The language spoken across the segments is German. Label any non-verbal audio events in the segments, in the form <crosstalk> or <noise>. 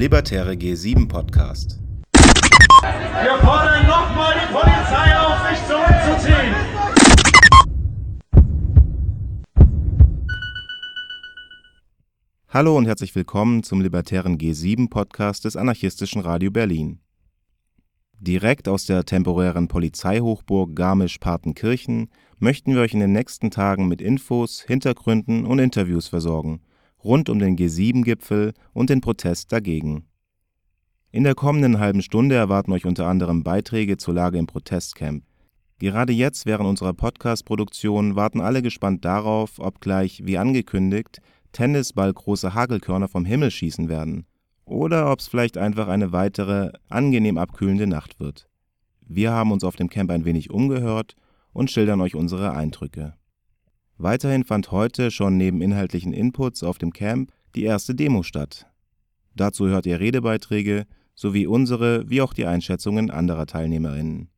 Libertäre G7 Podcast. Wir fordern nochmal die Polizei auf, sich zurückzuziehen. Hallo und herzlich willkommen zum Libertären G7 Podcast des anarchistischen Radio Berlin. Direkt aus der temporären Polizeihochburg Garmisch-Partenkirchen möchten wir euch in den nächsten Tagen mit Infos, Hintergründen und Interviews versorgen, rund um den G7-Gipfel und den Protest dagegen. In der kommenden halben Stunde erwarten euch unter anderem Beiträge zur Lage im Protestcamp. Gerade jetzt während unserer Podcast-Produktion warten alle gespannt darauf, ob gleich, wie angekündigt, Tennisball große Hagelkörner vom Himmel schießen werden. Oder ob es vielleicht einfach eine weitere, angenehm abkühlende Nacht wird. Wir haben uns auf dem Camp ein wenig umgehört und schildern euch unsere Eindrücke. Weiterhin fand heute schon neben inhaltlichen Inputs auf dem Camp die erste Demo statt. Dazu hört ihr Redebeiträge, sowie unsere wie auch die Einschätzungen anderer Teilnehmerinnen.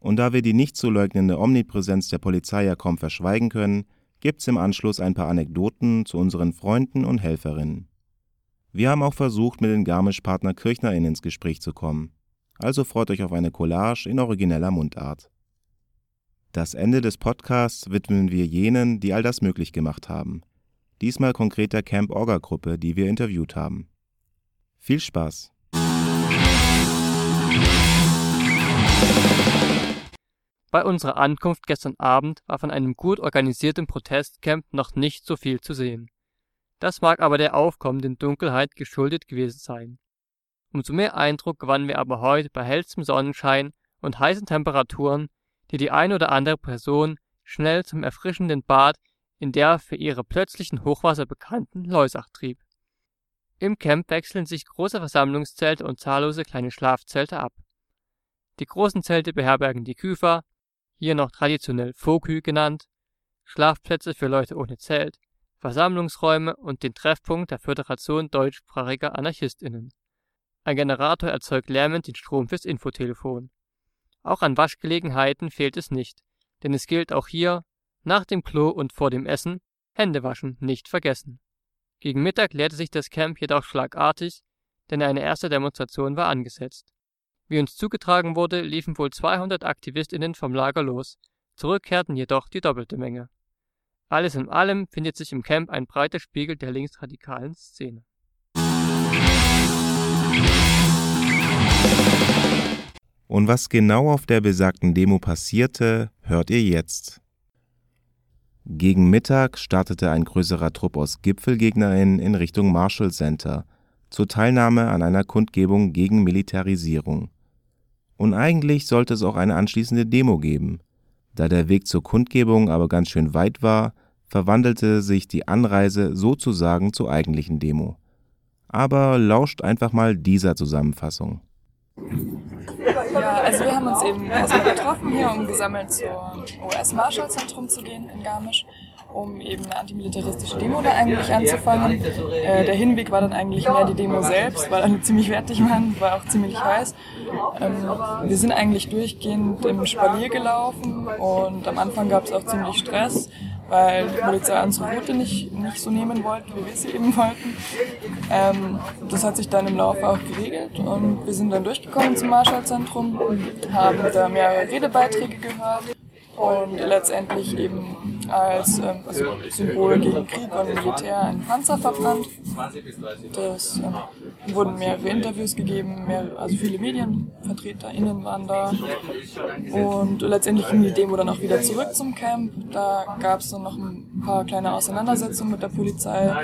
Und da wir die nicht zu leugnende Omnipräsenz der Polizei ja kaum verschweigen können, gibt's im Anschluss ein paar Anekdoten zu unseren Freunden und Helferinnen. Wir haben auch versucht, mit den Garmisch-Partner KirchnerInnen ins Gespräch zu kommen. Also freut euch auf eine Collage in origineller Mundart. Das Ende des Podcasts widmen wir jenen, die all das möglich gemacht haben. Diesmal konkret der Camp Orga Gruppe, die wir interviewt haben. Viel Spaß! Bei unserer Ankunft gestern Abend war von einem gut organisierten Protestcamp noch nicht so viel zu sehen. Das mag aber der aufkommenden Dunkelheit geschuldet gewesen sein. Umso mehr Eindruck gewannen wir aber heute bei hellstem Sonnenschein und heißen Temperaturen, die die eine oder andere Person schnell zum erfrischenden Bad in der für ihre plötzlichen Hochwasser bekannten Leusach trieb. Im Camp wechseln sich große Versammlungszelte und zahllose kleine Schlafzelte ab. Die großen Zelte beherbergen die Küfer, hier noch traditionell Fokü genannt, Schlafplätze für Leute ohne Zelt, Versammlungsräume und den Treffpunkt der Föderation deutschsprachiger AnarchistInnen. Ein Generator erzeugt lärmend den Strom fürs Infotelefon. Auch an Waschgelegenheiten fehlt es nicht, denn es gilt auch hier, nach dem Klo und vor dem Essen, Hände waschen nicht vergessen. Gegen Mittag leerte sich das Camp jedoch schlagartig, denn eine erste Demonstration war angesetzt. Wie uns zugetragen wurde, liefen wohl 200 AktivistInnen vom Lager los, zurückkehrten jedoch die doppelte Menge. Alles in allem findet sich im Camp ein breiter Spiegel der linksradikalen Szene. Und was genau auf der besagten Demo passierte, hört ihr jetzt. Gegen Mittag startete ein größerer Trupp aus GipfelgegnerInnen in Richtung Marshall Center zur Teilnahme an einer Kundgebung gegen Militarisierung. Und eigentlich sollte es auch eine anschließende Demo geben. Da der Weg zur Kundgebung aber ganz schön weit war, verwandelte sich die Anreise sozusagen zur eigentlichen Demo. Aber lauscht einfach mal dieser Zusammenfassung. Ja, also wir haben uns eben erstmal getroffen hier, um gesammelt zum US-Marshall-Zentrum zu gehen in Garmisch um eben eine antimilitaristische Demo da eigentlich anzufangen. Äh, der Hinweg war dann eigentlich mehr die Demo selbst, weil alle ziemlich fertig waren, war auch ziemlich heiß. Ähm, wir sind eigentlich durchgehend im Spalier gelaufen und am Anfang gab es auch ziemlich Stress, weil die Polizei unsere Route nicht, nicht so nehmen wollte, wie wir sie eben wollten. Ähm, das hat sich dann im Laufe auch geregelt und wir sind dann durchgekommen zum Marshallzentrum, haben da mehrere Redebeiträge gehört und letztendlich eben als ähm, also Symbol gegen Krieg und Militär ein Panzer verbrannt. Das ähm, wurden mehrere Interviews gegeben, mehr, also viele MedienvertreterInnen waren da. Und letztendlich ging die Demo dann auch wieder zurück zum Camp. Da gab es dann noch ein paar kleine Auseinandersetzungen mit der Polizei,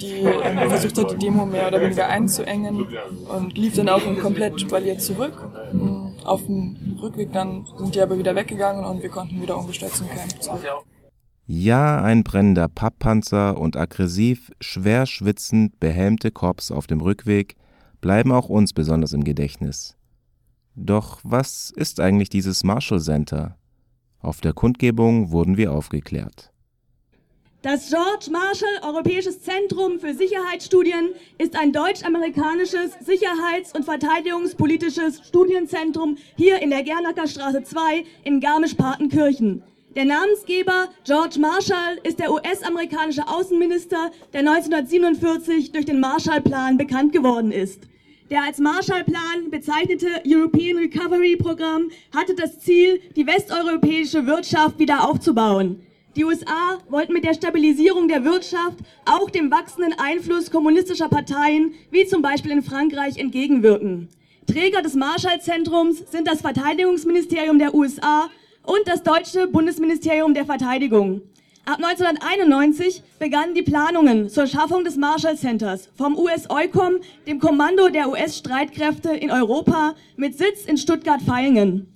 die ähm, versucht hat, die Demo mehr oder weniger einzuengen und lief dann auch komplett spaliert zurück. Auf dem Rückweg dann sind die aber wieder weggegangen und wir konnten wieder ungestört zum Camp zurück. Ja, ein brennender Papppanzer und aggressiv, schwer schwitzend behelmte Korps auf dem Rückweg bleiben auch uns besonders im Gedächtnis. Doch was ist eigentlich dieses Marshall Center? Auf der Kundgebung wurden wir aufgeklärt. Das George Marshall Europäisches Zentrum für Sicherheitsstudien ist ein deutsch-amerikanisches Sicherheits- und verteidigungspolitisches Studienzentrum hier in der Gernacker Straße 2 in Garmisch-Partenkirchen. Der Namensgeber George Marshall ist der US-amerikanische Außenminister, der 1947 durch den Marshallplan bekannt geworden ist. Der als Marshallplan bezeichnete European Recovery Programm hatte das Ziel, die westeuropäische Wirtschaft wieder aufzubauen. Die USA wollten mit der Stabilisierung der Wirtschaft auch dem wachsenden Einfluss kommunistischer Parteien, wie zum Beispiel in Frankreich, entgegenwirken. Träger des Marshallzentrums sind das Verteidigungsministerium der USA und das deutsche Bundesministerium der Verteidigung. Ab 1991 begannen die Planungen zur Schaffung des Marshall Centers vom US-EUCOM, dem Kommando der US-Streitkräfte in Europa, mit Sitz in Stuttgart-Vaihingen.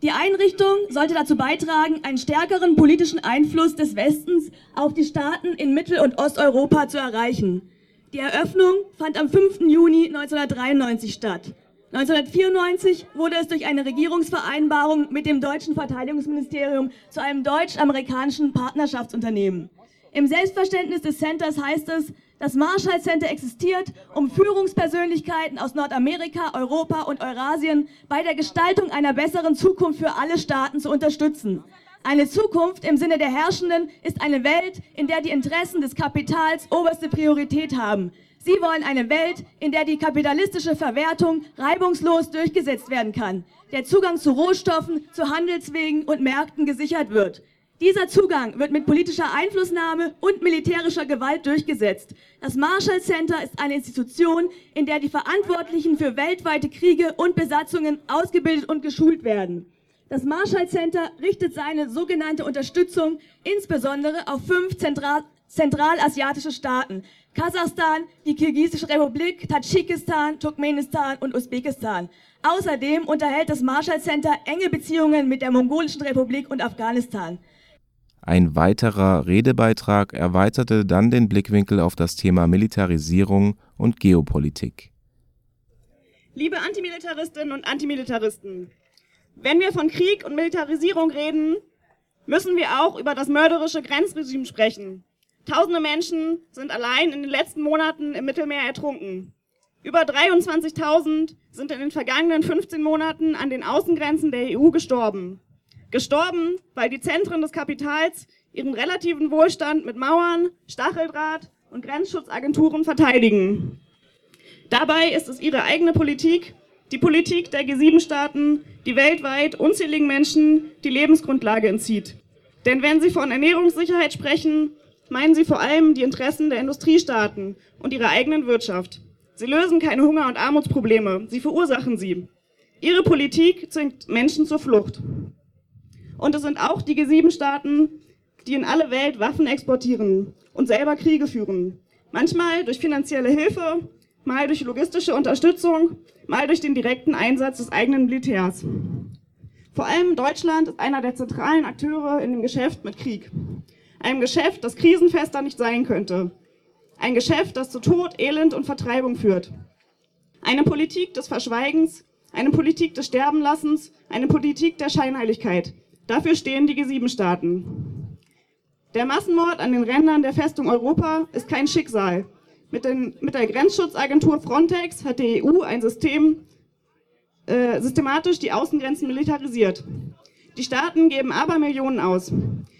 Die Einrichtung sollte dazu beitragen, einen stärkeren politischen Einfluss des Westens auf die Staaten in Mittel- und Osteuropa zu erreichen. Die Eröffnung fand am 5. Juni 1993 statt. 1994 wurde es durch eine Regierungsvereinbarung mit dem deutschen Verteidigungsministerium zu einem deutsch-amerikanischen Partnerschaftsunternehmen. Im Selbstverständnis des Centers heißt es, das Marshall Center existiert, um Führungspersönlichkeiten aus Nordamerika, Europa und Eurasien bei der Gestaltung einer besseren Zukunft für alle Staaten zu unterstützen. Eine Zukunft im Sinne der Herrschenden ist eine Welt, in der die Interessen des Kapitals oberste Priorität haben. Sie wollen eine Welt, in der die kapitalistische Verwertung reibungslos durchgesetzt werden kann, der Zugang zu Rohstoffen, zu Handelswegen und Märkten gesichert wird. Dieser Zugang wird mit politischer Einflussnahme und militärischer Gewalt durchgesetzt. Das Marshall Center ist eine Institution, in der die Verantwortlichen für weltweite Kriege und Besatzungen ausgebildet und geschult werden. Das Marshall Center richtet seine sogenannte Unterstützung insbesondere auf fünf Zentral zentralasiatische Staaten. Kasachstan, die Kirgisische Republik, Tadschikistan, Turkmenistan und Usbekistan. Außerdem unterhält das Marshall Center enge Beziehungen mit der Mongolischen Republik und Afghanistan. Ein weiterer Redebeitrag erweiterte dann den Blickwinkel auf das Thema Militarisierung und Geopolitik. Liebe Antimilitaristinnen und Antimilitaristen, wenn wir von Krieg und Militarisierung reden, müssen wir auch über das mörderische Grenzregime sprechen. Tausende Menschen sind allein in den letzten Monaten im Mittelmeer ertrunken. Über 23.000 sind in den vergangenen 15 Monaten an den Außengrenzen der EU gestorben. Gestorben, weil die Zentren des Kapitals ihren relativen Wohlstand mit Mauern, Stacheldraht und Grenzschutzagenturen verteidigen. Dabei ist es ihre eigene Politik, die Politik der G7-Staaten, die weltweit unzähligen Menschen die Lebensgrundlage entzieht. Denn wenn sie von Ernährungssicherheit sprechen, meinen sie vor allem die Interessen der Industriestaaten und ihrer eigenen Wirtschaft. Sie lösen keine Hunger- und Armutsprobleme, sie verursachen sie. Ihre Politik zwingt Menschen zur Flucht. Und es sind auch die G7-Staaten, die in alle Welt Waffen exportieren und selber Kriege führen. Manchmal durch finanzielle Hilfe, mal durch logistische Unterstützung, mal durch den direkten Einsatz des eigenen Militärs. Vor allem Deutschland ist einer der zentralen Akteure in dem Geschäft mit Krieg. Einem Geschäft, das krisenfester nicht sein könnte. Ein Geschäft, das zu Tod, Elend und Vertreibung führt. Eine Politik des Verschweigens, eine Politik des Sterbenlassens, eine Politik der Scheinheiligkeit, Dafür stehen die G7-Staaten. Der Massenmord an den Rändern der Festung Europa ist kein Schicksal. Mit, den, mit der Grenzschutzagentur Frontex hat die EU ein System äh, systematisch die Außengrenzen militarisiert. Die Staaten geben aber Millionen aus.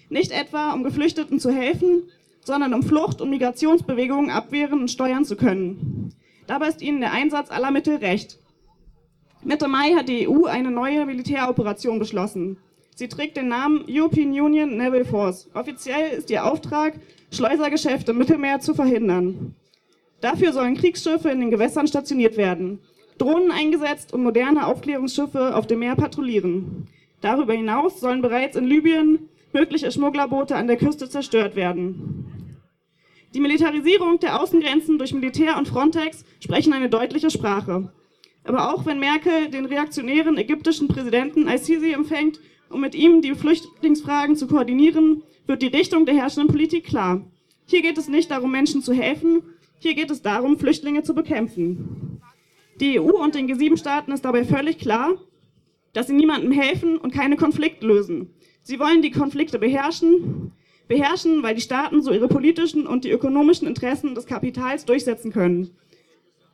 Nicht etwa, um Geflüchteten zu helfen, sondern um Flucht- und Migrationsbewegungen abwehren und steuern zu können. Dabei ist ihnen der Einsatz aller Mittel recht. Mitte Mai hat die EU eine neue Militäroperation beschlossen. Sie trägt den Namen European Union Naval Force. Offiziell ist ihr Auftrag, Schleusergeschäfte im Mittelmeer zu verhindern. Dafür sollen Kriegsschiffe in den Gewässern stationiert werden, Drohnen eingesetzt und moderne Aufklärungsschiffe auf dem Meer patrouillieren. Darüber hinaus sollen bereits in Libyen mögliche Schmugglerboote an der Küste zerstört werden. Die Militarisierung der Außengrenzen durch Militär und Frontex sprechen eine deutliche Sprache. Aber auch wenn Merkel den reaktionären ägyptischen Präsidenten Al-Sisi empfängt um mit ihm die Flüchtlingsfragen zu koordinieren, wird die Richtung der herrschenden Politik klar. Hier geht es nicht darum, Menschen zu helfen, hier geht es darum, Flüchtlinge zu bekämpfen. Die EU und den G7-Staaten ist dabei völlig klar, dass sie niemandem helfen und keine Konflikte lösen. Sie wollen die Konflikte beherrschen, beherrschen, weil die Staaten so ihre politischen und die ökonomischen Interessen des Kapitals durchsetzen können.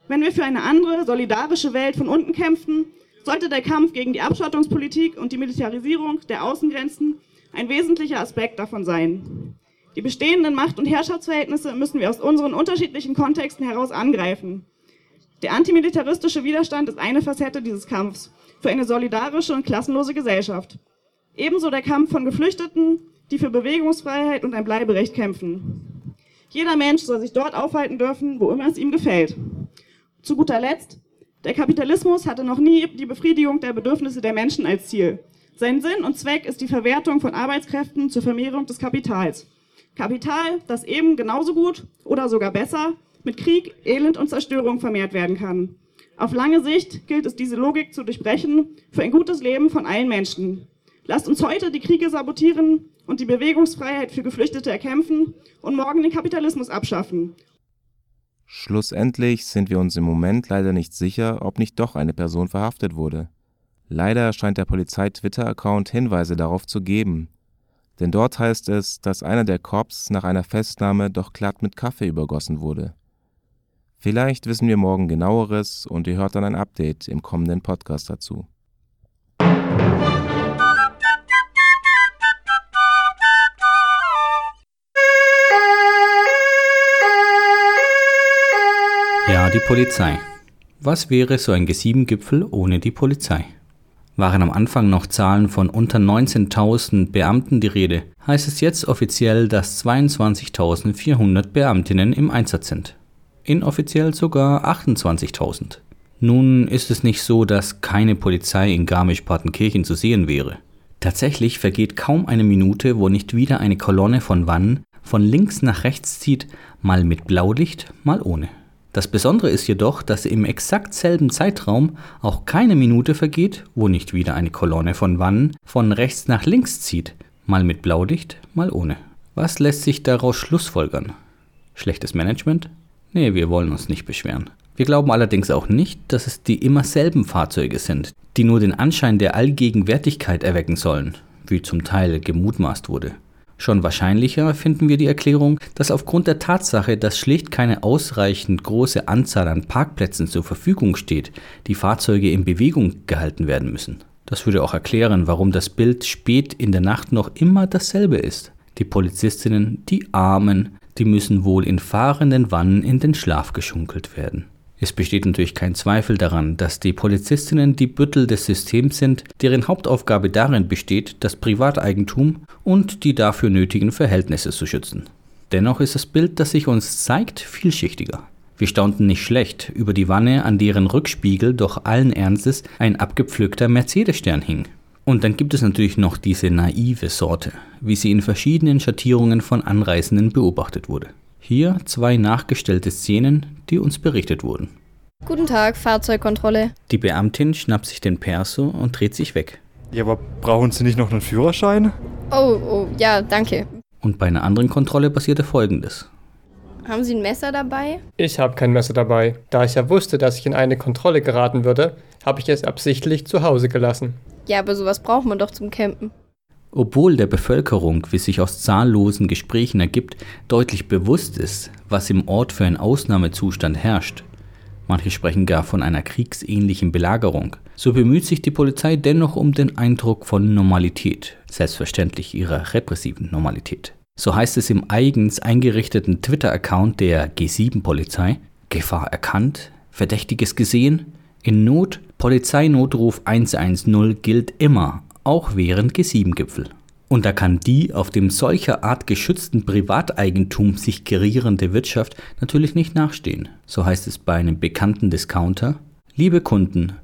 Wenn wir für eine andere, solidarische Welt von unten kämpfen, sollte der Kampf gegen die Abschottungspolitik und die Militarisierung der Außengrenzen ein wesentlicher Aspekt davon sein. Die bestehenden Macht- und Herrschaftsverhältnisse müssen wir aus unseren unterschiedlichen Kontexten heraus angreifen. Der antimilitaristische Widerstand ist eine Facette dieses Kampfs für eine solidarische und klassenlose Gesellschaft. Ebenso der Kampf von Geflüchteten, die für Bewegungsfreiheit und ein Bleiberecht kämpfen. Jeder Mensch soll sich dort aufhalten dürfen, wo immer es ihm gefällt. Zu guter Letzt, der Kapitalismus hatte noch nie die Befriedigung der Bedürfnisse der Menschen als Ziel. Sein Sinn und Zweck ist die Verwertung von Arbeitskräften zur Vermehrung des Kapitals. Kapital, das eben genauso gut oder sogar besser mit Krieg, Elend und Zerstörung vermehrt werden kann. Auf lange Sicht gilt es, diese Logik zu durchbrechen für ein gutes Leben von allen Menschen. Lasst uns heute die Kriege sabotieren und die Bewegungsfreiheit für Geflüchtete erkämpfen und morgen den Kapitalismus abschaffen. Schlussendlich sind wir uns im Moment leider nicht sicher, ob nicht doch eine Person verhaftet wurde. Leider scheint der Polizei-Twitter-Account Hinweise darauf zu geben. Denn dort heißt es, dass einer der Cops nach einer Festnahme doch glatt mit Kaffee übergossen wurde. Vielleicht wissen wir morgen genaueres und ihr hört dann ein Update im kommenden Podcast dazu. Ja, die Polizei. Was wäre so ein G7-Gipfel ohne die Polizei? Waren am Anfang noch Zahlen von unter 19.000 Beamten die Rede, heißt es jetzt offiziell, dass 22.400 Beamtinnen im Einsatz sind. Inoffiziell sogar 28.000. Nun ist es nicht so, dass keine Polizei in Garmisch-Partenkirchen zu sehen wäre. Tatsächlich vergeht kaum eine Minute, wo nicht wieder eine Kolonne von Wannen von links nach rechts zieht, mal mit Blaulicht, mal ohne. Das Besondere ist jedoch, dass im exakt selben Zeitraum auch keine Minute vergeht, wo nicht wieder eine Kolonne von Wannen von rechts nach links zieht, mal mit Blaulicht, mal ohne. Was lässt sich daraus schlussfolgern? Schlechtes Management? Nee, wir wollen uns nicht beschweren. Wir glauben allerdings auch nicht, dass es die immer selben Fahrzeuge sind, die nur den Anschein der Allgegenwärtigkeit erwecken sollen, wie zum Teil gemutmaßt wurde. Schon wahrscheinlicher finden wir die Erklärung, dass aufgrund der Tatsache, dass schlicht keine ausreichend große Anzahl an Parkplätzen zur Verfügung steht, die Fahrzeuge in Bewegung gehalten werden müssen. Das würde auch erklären, warum das Bild spät in der Nacht noch immer dasselbe ist. Die Polizistinnen, die Armen, die müssen wohl in fahrenden Wannen in den Schlaf geschunkelt werden. Es besteht natürlich kein Zweifel daran, dass die Polizistinnen die Büttel des Systems sind, deren Hauptaufgabe darin besteht, das Privateigentum und die dafür nötigen Verhältnisse zu schützen. Dennoch ist das Bild, das sich uns zeigt, vielschichtiger. Wir staunten nicht schlecht über die Wanne, an deren Rückspiegel doch allen Ernstes ein abgepflückter Mercedes-Stern hing. Und dann gibt es natürlich noch diese naive Sorte, wie sie in verschiedenen Schattierungen von Anreisenden beobachtet wurde. Hier zwei nachgestellte Szenen, die uns berichtet wurden. Guten Tag, Fahrzeugkontrolle. Die Beamtin schnappt sich den Perso und dreht sich weg. Ja, aber brauchen Sie nicht noch einen Führerschein? Oh, oh, ja, danke. Und bei einer anderen Kontrolle passierte folgendes. Haben Sie ein Messer dabei? Ich habe kein Messer dabei. Da ich ja wusste, dass ich in eine Kontrolle geraten würde, habe ich es absichtlich zu Hause gelassen. Ja, aber sowas braucht man doch zum Campen. Obwohl der Bevölkerung, wie sich aus zahllosen Gesprächen ergibt, deutlich bewusst ist, was im Ort für ein Ausnahmezustand herrscht, manche sprechen gar von einer kriegsähnlichen Belagerung, so bemüht sich die Polizei dennoch um den Eindruck von Normalität, selbstverständlich ihrer repressiven Normalität. So heißt es im eigens eingerichteten Twitter-Account der G7-Polizei, Gefahr erkannt, Verdächtiges gesehen, in Not, Polizeinotruf 110 gilt immer, auch während G7-Gipfel. Und da kann die auf dem solcher Art geschützten Privateigentum sich gerierende Wirtschaft natürlich nicht nachstehen. So heißt es bei einem bekannten Discounter. Liebe Kunden,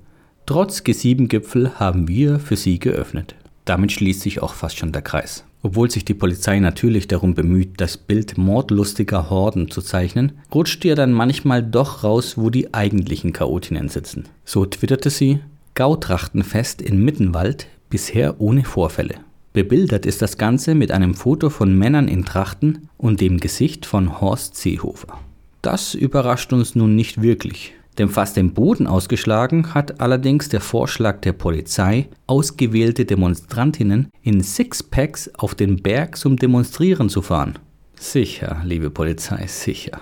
trotz G7-Gipfel haben wir für Sie geöffnet. Damit schließt sich auch fast schon der Kreis. Obwohl sich die Polizei natürlich darum bemüht, das Bild mordlustiger Horden zu zeichnen, rutscht ihr dann manchmal doch raus, wo die eigentlichen Chaotinnen sitzen. So twitterte sie, Gautrachtenfest in Mittenwald bisher ohne Vorfälle. Bebildert ist das Ganze mit einem Foto von Männern in Trachten und dem Gesicht von Horst Seehofer. Das überrascht uns nun nicht wirklich, denn fast den Boden ausgeschlagen hat allerdings der Vorschlag der Polizei, ausgewählte Demonstrantinnen in Sixpacks auf den Berg zum Demonstrieren zu fahren. Sicher, liebe Polizei, sicher.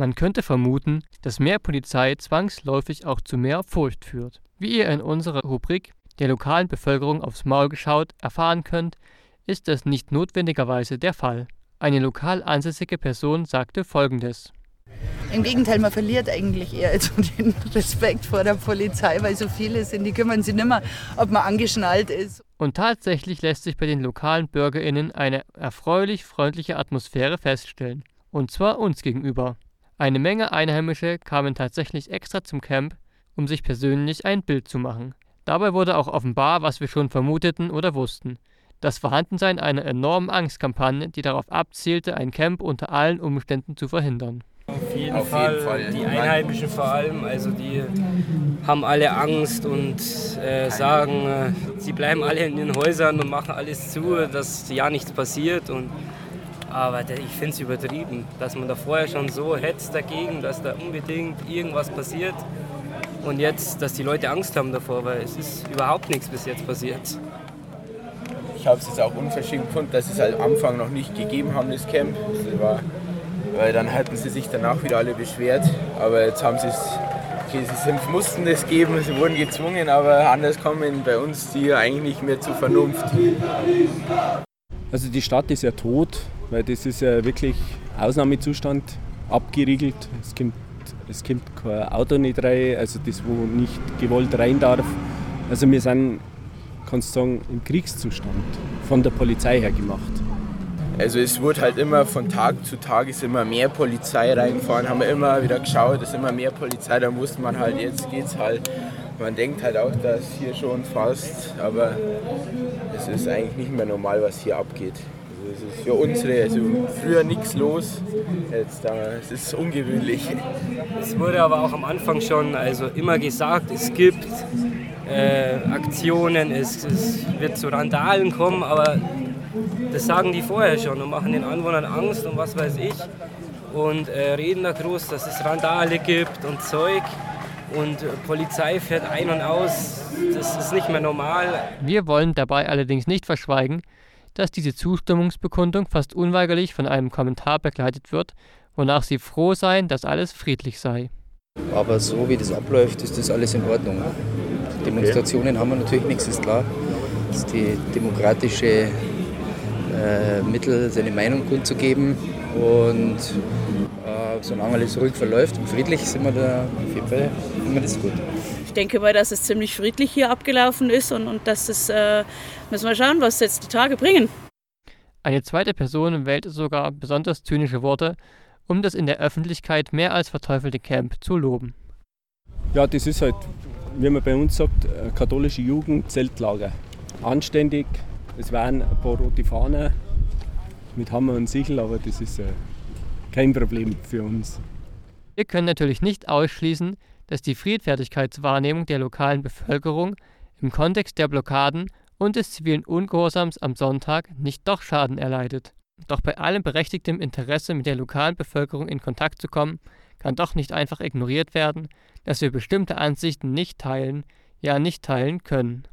Man könnte vermuten, dass mehr Polizei zwangsläufig auch zu mehr Furcht führt. Wie ihr in unserer Rubrik der lokalen Bevölkerung aufs Maul geschaut erfahren könnt, ist das nicht notwendigerweise der Fall. Eine lokal ansässige Person sagte folgendes. Im Gegenteil, man verliert eigentlich eher den Respekt vor der Polizei, weil so viele sind, die kümmern sich nicht mehr, ob man angeschnallt ist. Und tatsächlich lässt sich bei den lokalen BürgerInnen eine erfreulich freundliche Atmosphäre feststellen. Und zwar uns gegenüber. Eine Menge Einheimische kamen tatsächlich extra zum Camp, um sich persönlich ein Bild zu machen. Dabei wurde auch offenbar, was wir schon vermuteten oder wussten. Das Vorhandensein einer enormen Angstkampagne, die darauf abzielte, ein Camp unter allen Umständen zu verhindern. Auf jeden, Auf Fall. jeden Fall. Die Einheimischen vor allem, also die haben alle Angst und äh, sagen, äh, sie bleiben alle in den Häusern und machen alles zu, dass ja nichts passiert. Und, aber ich finde es übertrieben, dass man da vorher schon so hetzt dagegen, dass da unbedingt irgendwas passiert. Und jetzt, dass die Leute Angst haben davor, weil es ist überhaupt nichts bis jetzt passiert. Ich habe es jetzt auch unverschämt gefunden, dass sie es halt am Anfang noch nicht gegeben haben, das Camp. Das war weil dann hatten sie sich danach wieder alle beschwert. Aber jetzt haben sie es, okay, sie sind, mussten das geben, sie wurden gezwungen, aber anders kommen bei uns die eigentlich nicht mehr zur Vernunft. Also die Stadt ist ja tot, weil das ist ja wirklich Ausnahmezustand, abgeriegelt. Es kommt, es kommt kein Auto nicht rein, also das, wo nicht gewollt rein darf. Also wir sind, kannst du sagen, im Kriegszustand von der Polizei her gemacht. Also es wurde halt immer von Tag zu Tag ist immer mehr Polizei reingefahren, haben wir immer wieder geschaut, es ist immer mehr Polizei, dann wusste man halt, jetzt geht's halt. Man denkt halt auch, dass hier schon fast, aber es ist eigentlich nicht mehr normal, was hier abgeht. Also es ist für unsere, also früher nichts los, jetzt da, es ist ungewöhnlich. Es wurde aber auch am Anfang schon also immer gesagt, es gibt äh, Aktionen, es, es wird zu Randalen kommen, aber das sagen die vorher schon und machen den Anwohnern Angst und was weiß ich. Und äh, reden da groß, dass es Randale gibt und Zeug. Und äh, Polizei fährt ein und aus. Das ist nicht mehr normal. Wir wollen dabei allerdings nicht verschweigen, dass diese Zustimmungsbekundung fast unweigerlich von einem Kommentar begleitet wird, wonach sie froh seien, dass alles friedlich sei. Aber so wie das abläuft, ist das alles in Ordnung. Demonstrationen haben wir natürlich nichts, ist klar. Das ist die demokratische äh, Mittel, seine Meinung kundzugeben. Und äh, solange alles ruhig verläuft und friedlich, sind wir da auf jeden Fall immer das gut. Ich denke mal, dass es ziemlich friedlich hier abgelaufen ist und, und dass es, äh, müssen wir schauen, was jetzt die Tage bringen. Eine zweite Person wählte sogar besonders zynische Worte, um das in der Öffentlichkeit mehr als verteufelte Camp zu loben. Ja, das ist halt, wie man bei uns sagt, äh, katholische Jugend, Zeltlager. Anständig, es waren ein paar rote Fahnen mit Hammer und Sichel, aber das ist äh, kein Problem für uns. Wir können natürlich nicht ausschließen, dass die Friedfertigkeitswahrnehmung der lokalen Bevölkerung im Kontext der Blockaden und des zivilen Ungehorsams am Sonntag nicht doch Schaden erleidet. Doch bei allem berechtigtem Interesse mit der lokalen Bevölkerung in Kontakt zu kommen, kann doch nicht einfach ignoriert werden, dass wir bestimmte Ansichten nicht teilen, ja nicht teilen können.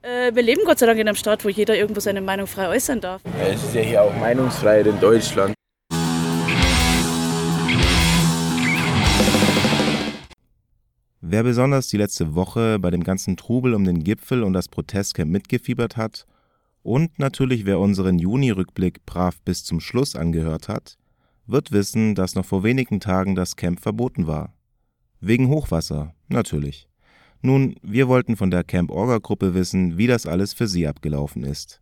Äh, wir leben Gott sei Dank in einem Staat, wo jeder irgendwo seine Meinung frei äußern darf. Ja, es ist ja hier auch Meinungsfreiheit in Deutschland. Wer besonders die letzte Woche bei dem ganzen Trubel um den Gipfel und das Protestcamp mitgefiebert hat und natürlich wer unseren Juni-Rückblick brav bis zum Schluss angehört hat, wird wissen, dass noch vor wenigen Tagen das Camp verboten war. Wegen Hochwasser, natürlich. Nun, wir wollten von der Camp Orga Gruppe wissen, wie das alles für sie abgelaufen ist.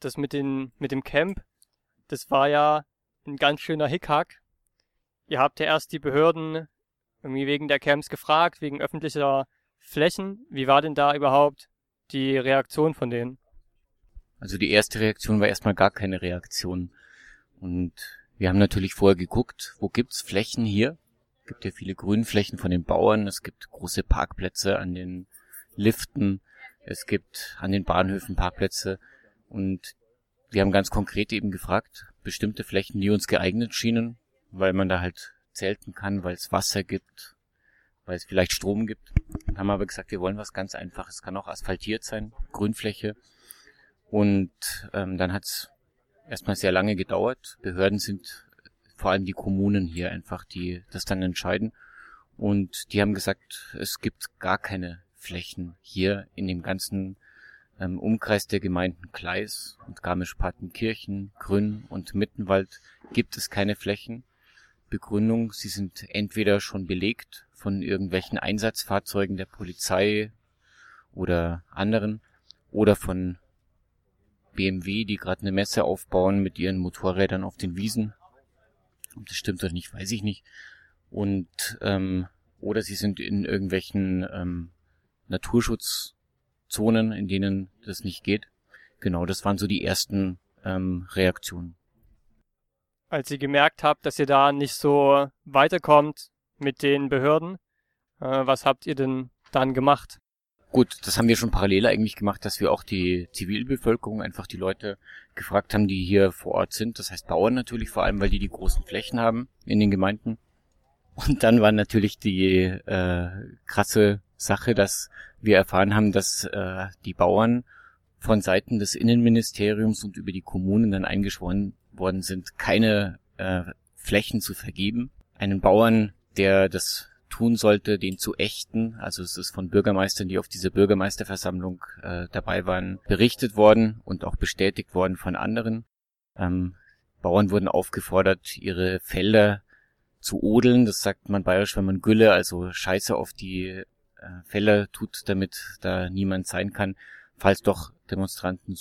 Das mit, den, mit dem Camp, das war ja ein ganz schöner Hickhack. Ihr habt ja erst die Behörden irgendwie wegen der Camps gefragt, wegen öffentlicher Flächen. Wie war denn da überhaupt die Reaktion von denen? Also die erste Reaktion war erstmal gar keine Reaktion. Und wir haben natürlich vorher geguckt, wo gibt's Flächen hier, gibt ja viele Grünflächen von den Bauern, es gibt große Parkplätze an den Liften, es gibt an den Bahnhöfen Parkplätze und wir haben ganz konkret eben gefragt, bestimmte Flächen, die uns geeignet schienen, weil man da halt zelten kann, weil es Wasser gibt, weil es vielleicht Strom gibt. Dann haben wir aber gesagt, wir wollen was ganz Einfaches. Es kann auch asphaltiert sein, Grünfläche. Und ähm, dann hat es erstmal sehr lange gedauert. Behörden sind vor allem die Kommunen hier einfach, die das dann entscheiden. Und die haben gesagt, es gibt gar keine Flächen hier in dem ganzen ähm, Umkreis der Gemeinden Kleis und Garmisch-Partenkirchen, Grün und Mittenwald gibt es keine Flächen. Begründung, sie sind entweder schon belegt von irgendwelchen Einsatzfahrzeugen der Polizei oder anderen oder von BMW, die gerade eine Messe aufbauen mit ihren Motorrädern auf den Wiesen. Ob das stimmt oder nicht, weiß ich nicht. Und ähm, oder sie sind in irgendwelchen ähm, Naturschutzzonen, in denen das nicht geht. Genau, das waren so die ersten ähm, Reaktionen. Als ihr gemerkt habt, dass ihr da nicht so weiterkommt mit den Behörden, äh, was habt ihr denn dann gemacht? Gut, das haben wir schon parallel eigentlich gemacht, dass wir auch die Zivilbevölkerung, einfach die Leute gefragt haben, die hier vor Ort sind. Das heißt Bauern natürlich, vor allem weil die die großen Flächen haben in den Gemeinden. Und dann war natürlich die äh, krasse Sache, dass wir erfahren haben, dass äh, die Bauern von Seiten des Innenministeriums und über die Kommunen dann eingeschworen worden sind, keine äh, Flächen zu vergeben. Einen Bauern, der das tun sollte, den zu ächten. Also es ist von Bürgermeistern, die auf dieser Bürgermeisterversammlung äh, dabei waren, berichtet worden und auch bestätigt worden von anderen. Ähm, Bauern wurden aufgefordert, ihre Felder zu odeln. Das sagt man bayerisch, wenn man Gülle, also Scheiße auf die äh, Felder tut, damit da niemand sein kann, falls doch Demonstranten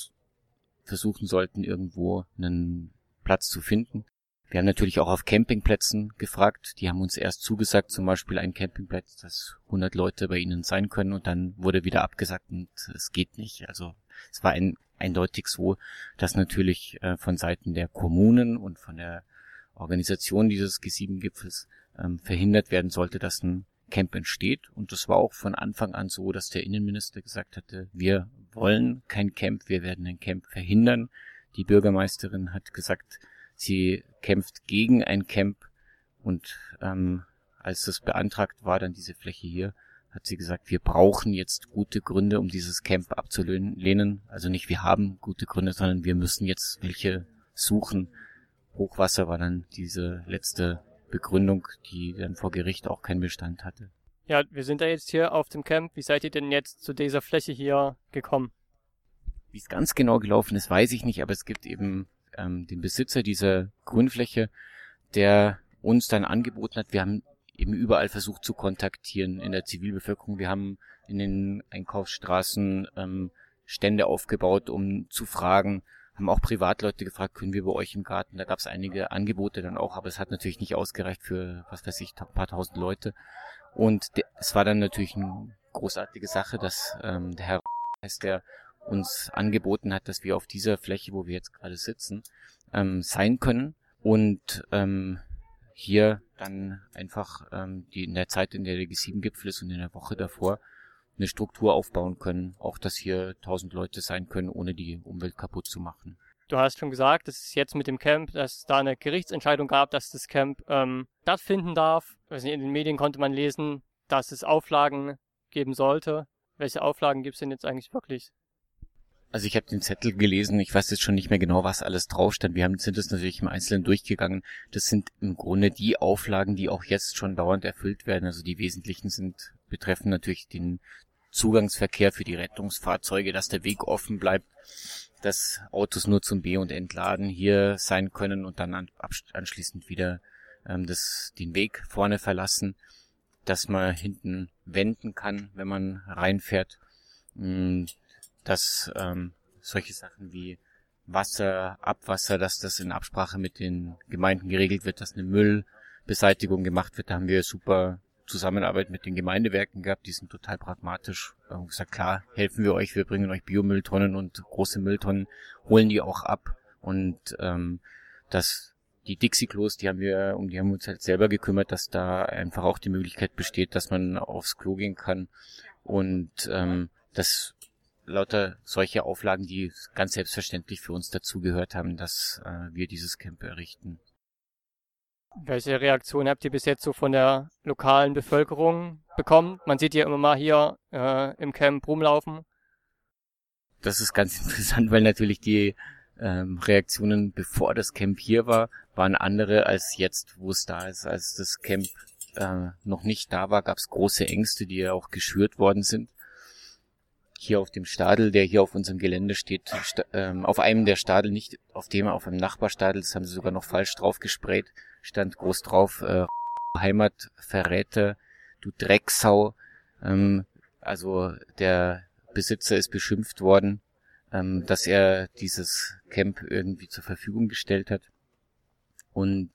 versuchen sollten, irgendwo einen Platz zu finden. Wir haben natürlich auch auf Campingplätzen gefragt. Die haben uns erst zugesagt, zum Beispiel ein Campingplatz, dass 100 Leute bei ihnen sein können und dann wurde wieder abgesagt und es geht nicht. Also es war ein, eindeutig so, dass natürlich äh, von Seiten der Kommunen und von der Organisation dieses G7-Gipfels ähm, verhindert werden sollte, dass ein Camp entsteht. Und das war auch von Anfang an so, dass der Innenminister gesagt hatte, wir wollen kein Camp, wir werden ein Camp verhindern. Die Bürgermeisterin hat gesagt, Sie kämpft gegen ein Camp und ähm, als das beantragt war, dann diese Fläche hier, hat sie gesagt, wir brauchen jetzt gute Gründe, um dieses Camp abzulehnen. Also nicht wir haben gute Gründe, sondern wir müssen jetzt welche suchen. Hochwasser war dann diese letzte Begründung, die dann vor Gericht auch keinen Bestand hatte. Ja, wir sind da jetzt hier auf dem Camp. Wie seid ihr denn jetzt zu dieser Fläche hier gekommen? Wie es ganz genau gelaufen ist, weiß ich nicht, aber es gibt eben ähm, den Besitzer dieser Grünfläche, der uns dann angeboten hat, wir haben eben überall versucht zu kontaktieren in der Zivilbevölkerung. Wir haben in den Einkaufsstraßen ähm, Stände aufgebaut, um zu fragen, haben auch Privatleute gefragt, können wir bei euch im Garten? Da gab es einige Angebote dann auch, aber es hat natürlich nicht ausgereicht für, was weiß ich, ein paar tausend Leute. Und es war dann natürlich eine großartige Sache, dass ähm, der Herr heißt der uns angeboten hat, dass wir auf dieser Fläche, wo wir jetzt gerade sitzen, ähm, sein können und ähm, hier dann einfach ähm, die in der Zeit, in der der G7-Gipfel ist und in der Woche davor eine Struktur aufbauen können, auch dass hier tausend Leute sein können, ohne die Umwelt kaputt zu machen. Du hast schon gesagt, dass es jetzt mit dem Camp, dass es da eine Gerichtsentscheidung gab, dass das Camp ähm, stattfinden darf. Also in den Medien konnte man lesen, dass es Auflagen geben sollte. Welche Auflagen gibt es denn jetzt eigentlich wirklich? Also ich habe den Zettel gelesen, ich weiß jetzt schon nicht mehr genau, was alles drauf stand. Wir haben, sind das natürlich im Einzelnen durchgegangen. Das sind im Grunde die Auflagen, die auch jetzt schon dauernd erfüllt werden. Also die wesentlichen sind, betreffen natürlich den Zugangsverkehr für die Rettungsfahrzeuge, dass der Weg offen bleibt, dass Autos nur zum B- und Entladen hier sein können und dann an, anschließend wieder ähm, das, den Weg vorne verlassen, dass man hinten wenden kann, wenn man reinfährt. Ähm, dass ähm, solche Sachen wie Wasser, Abwasser, dass das in Absprache mit den Gemeinden geregelt wird, dass eine Müllbeseitigung gemacht wird. Da haben wir super Zusammenarbeit mit den Gemeindewerken gehabt, die sind total pragmatisch. Wir haben gesagt, klar, helfen wir euch, wir bringen euch Biomülltonnen und große Mülltonnen, holen die auch ab. Und ähm, dass die Dixie-Klos, die haben wir, um die haben wir uns halt selber gekümmert, dass da einfach auch die Möglichkeit besteht, dass man aufs Klo gehen kann. Und ähm, das lauter solche Auflagen, die ganz selbstverständlich für uns dazugehört haben, dass äh, wir dieses Camp errichten. Welche Reaktion habt ihr bis jetzt so von der lokalen Bevölkerung bekommen? Man sieht ja immer mal hier äh, im Camp rumlaufen. Das ist ganz <laughs> interessant, weil natürlich die ähm, Reaktionen, bevor das Camp hier war, waren andere als jetzt, wo es da ist. Als das Camp äh, noch nicht da war, gab es große Ängste, die ja auch geschürt worden sind hier auf dem Stadel, der hier auf unserem Gelände steht, sta ähm, auf einem der Stadel, nicht auf dem, auf einem Nachbarstadel, das haben sie sogar noch falsch drauf gesprayt, stand groß drauf, äh, Heimatverräter, du Drecksau. Ähm, also der Besitzer ist beschimpft worden, ähm, dass er dieses Camp irgendwie zur Verfügung gestellt hat. Und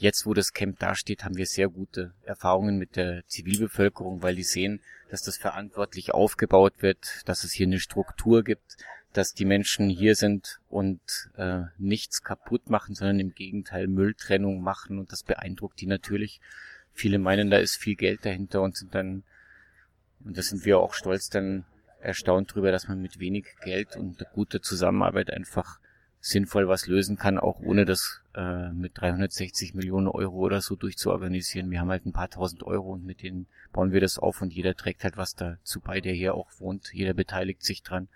jetzt, wo das Camp dasteht, haben wir sehr gute Erfahrungen mit der Zivilbevölkerung, weil die sehen, dass das verantwortlich aufgebaut wird, dass es hier eine Struktur gibt, dass die Menschen hier sind und äh, nichts kaputt machen, sondern im Gegenteil Mülltrennung machen und das beeindruckt die natürlich. Viele meinen, da ist viel Geld dahinter und sind dann, und da sind wir auch stolz dann erstaunt drüber, dass man mit wenig Geld und guter Zusammenarbeit einfach sinnvoll was lösen kann, auch ohne das äh, mit 360 Millionen Euro oder so durchzuorganisieren. Wir haben halt ein paar tausend Euro und mit denen bauen wir das auf und jeder trägt halt was dazu bei, der hier auch wohnt. Jeder beteiligt sich dran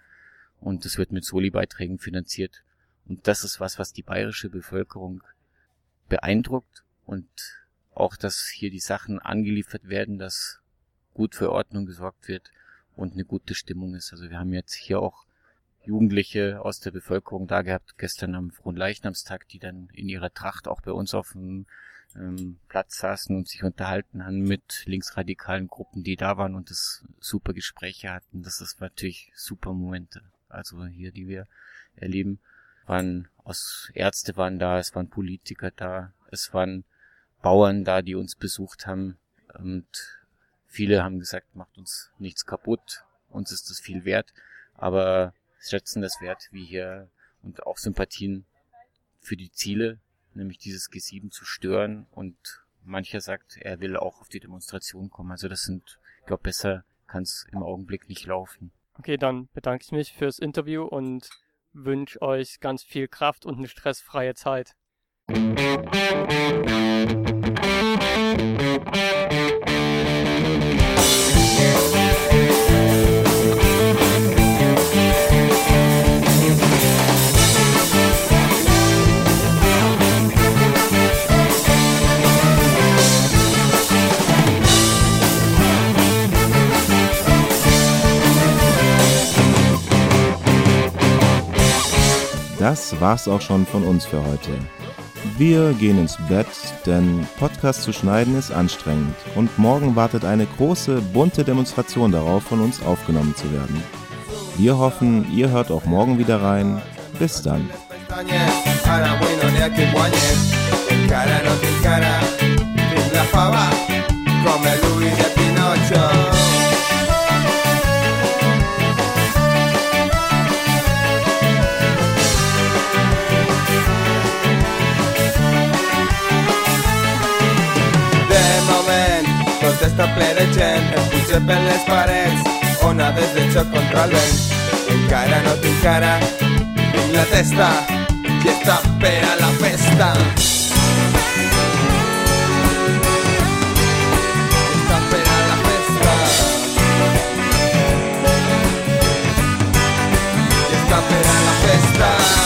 und das wird mit Soli-Beiträgen finanziert. Und das ist was, was die bayerische Bevölkerung beeindruckt und auch, dass hier die Sachen angeliefert werden, dass gut für Ordnung gesorgt wird und eine gute Stimmung ist. Also wir haben jetzt hier auch Jugendliche aus der Bevölkerung da gehabt, gestern am Fronleichnamstag, die dann in ihrer Tracht auch bei uns auf dem ähm, Platz saßen und sich unterhalten haben mit linksradikalen Gruppen, die da waren und das super Gespräche hatten. Das ist natürlich super Momente. Also hier, die wir erleben, waren aus Ärzte waren da, es waren Politiker da, es waren Bauern da, die uns besucht haben und viele haben gesagt, macht uns nichts kaputt, uns ist das viel wert, aber schätzen das wert, wie hier und auch Sympathien für die Ziele, nämlich dieses G7 zu stören und mancher sagt, er will auch auf die Demonstration kommen. Also das sind, ich glaube, besser kann es im Augenblick nicht laufen. Okay, dann bedanke ich mich fürs Interview und wünsche euch ganz viel Kraft und eine stressfreie Zeit. War's auch schon von uns für heute. Wir gehen ins Bett, denn Podcast zu schneiden ist anstrengend und morgen wartet eine große, bunte Demonstration darauf, von uns aufgenommen zu werden. Wir hoffen, ihr hört auch morgen wieder rein. Bis dann. Està ple de gent, em puja per les parets, onades de xoc contra el vent. Encara no tinc cara, tinc la testa, i està per a la festa. Està per la festa. I està per a la festa.